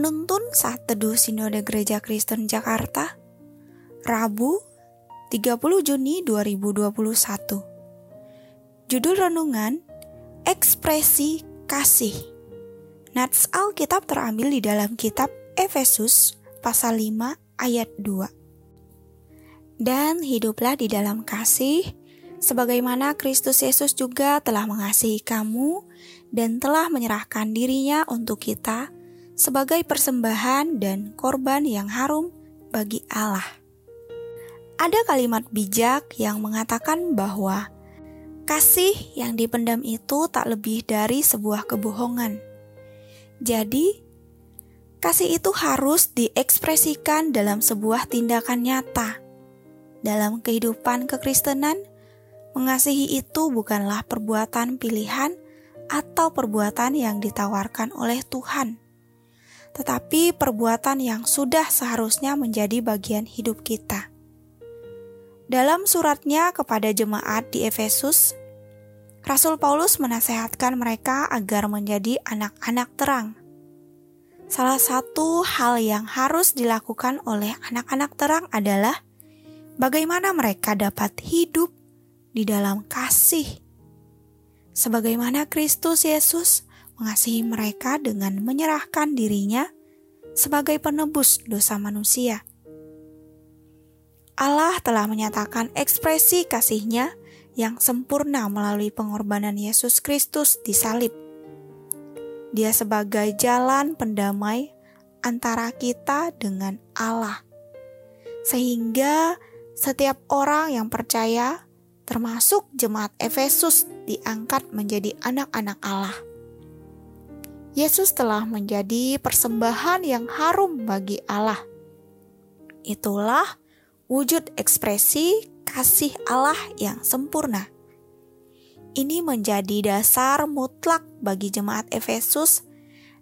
Penuntun saat teduh Sinode Gereja Kristen Jakarta, Rabu 30 Juni 2021. Judul renungan, Ekspresi Kasih. Nats Alkitab terambil di dalam kitab Efesus pasal 5 ayat 2. Dan hiduplah di dalam kasih, sebagaimana Kristus Yesus juga telah mengasihi kamu dan telah menyerahkan dirinya untuk kita sebagai persembahan dan korban yang harum bagi Allah. Ada kalimat bijak yang mengatakan bahwa kasih yang dipendam itu tak lebih dari sebuah kebohongan. Jadi, kasih itu harus diekspresikan dalam sebuah tindakan nyata. Dalam kehidupan kekristenan, mengasihi itu bukanlah perbuatan pilihan atau perbuatan yang ditawarkan oleh Tuhan tetapi perbuatan yang sudah seharusnya menjadi bagian hidup kita. Dalam suratnya kepada jemaat di Efesus, Rasul Paulus menasehatkan mereka agar menjadi anak-anak terang. Salah satu hal yang harus dilakukan oleh anak-anak terang adalah bagaimana mereka dapat hidup di dalam kasih. Sebagaimana Kristus Yesus mengasihi mereka dengan menyerahkan dirinya sebagai penebus dosa manusia. Allah telah menyatakan ekspresi kasihnya yang sempurna melalui pengorbanan Yesus Kristus di salib. Dia sebagai jalan pendamai antara kita dengan Allah. Sehingga setiap orang yang percaya, termasuk jemaat Efesus, diangkat menjadi anak-anak Allah. Yesus telah menjadi persembahan yang harum bagi Allah. Itulah wujud ekspresi kasih Allah yang sempurna. Ini menjadi dasar mutlak bagi jemaat Efesus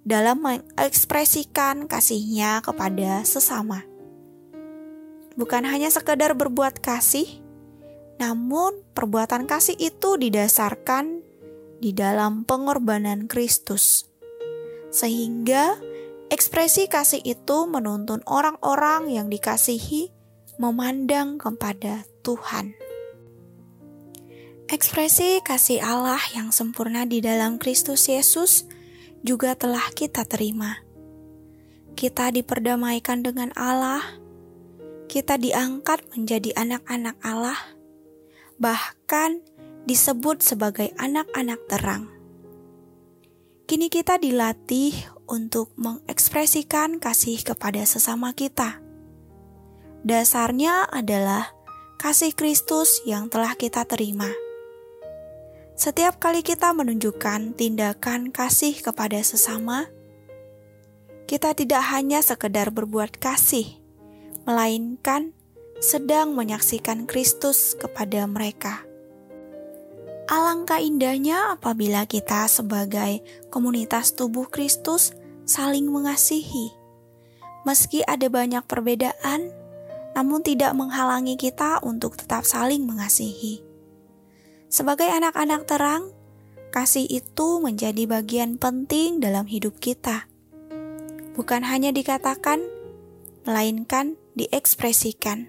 dalam mengekspresikan kasihnya kepada sesama. Bukan hanya sekedar berbuat kasih, namun perbuatan kasih itu didasarkan di dalam pengorbanan Kristus sehingga ekspresi kasih itu menuntun orang-orang yang dikasihi memandang kepada Tuhan. Ekspresi kasih Allah yang sempurna di dalam Kristus Yesus juga telah kita terima. Kita diperdamaikan dengan Allah, kita diangkat menjadi anak-anak Allah, bahkan disebut sebagai anak-anak terang. Kini kita dilatih untuk mengekspresikan kasih kepada sesama kita. Dasarnya adalah kasih Kristus yang telah kita terima. Setiap kali kita menunjukkan tindakan kasih kepada sesama, kita tidak hanya sekedar berbuat kasih, melainkan sedang menyaksikan Kristus kepada mereka. Alangkah indahnya apabila kita sebagai komunitas tubuh Kristus saling mengasihi. Meski ada banyak perbedaan, namun tidak menghalangi kita untuk tetap saling mengasihi. Sebagai anak-anak terang, kasih itu menjadi bagian penting dalam hidup kita. Bukan hanya dikatakan, melainkan diekspresikan.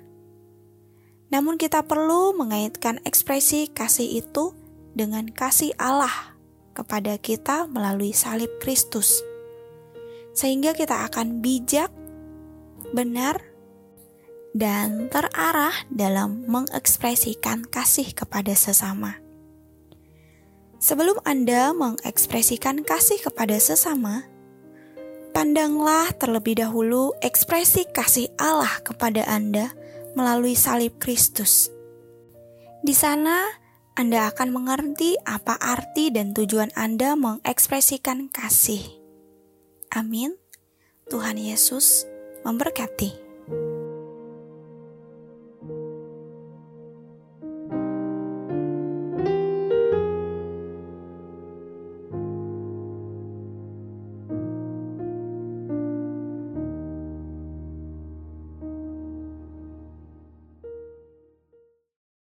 Namun kita perlu mengaitkan ekspresi kasih itu dengan kasih Allah kepada kita melalui salib Kristus, sehingga kita akan bijak, benar, dan terarah dalam mengekspresikan kasih kepada sesama. Sebelum Anda mengekspresikan kasih kepada sesama, pandanglah terlebih dahulu ekspresi kasih Allah kepada Anda melalui salib Kristus. Di sana, anda akan mengerti apa arti dan tujuan Anda mengekspresikan kasih. Amin. Tuhan Yesus memberkati.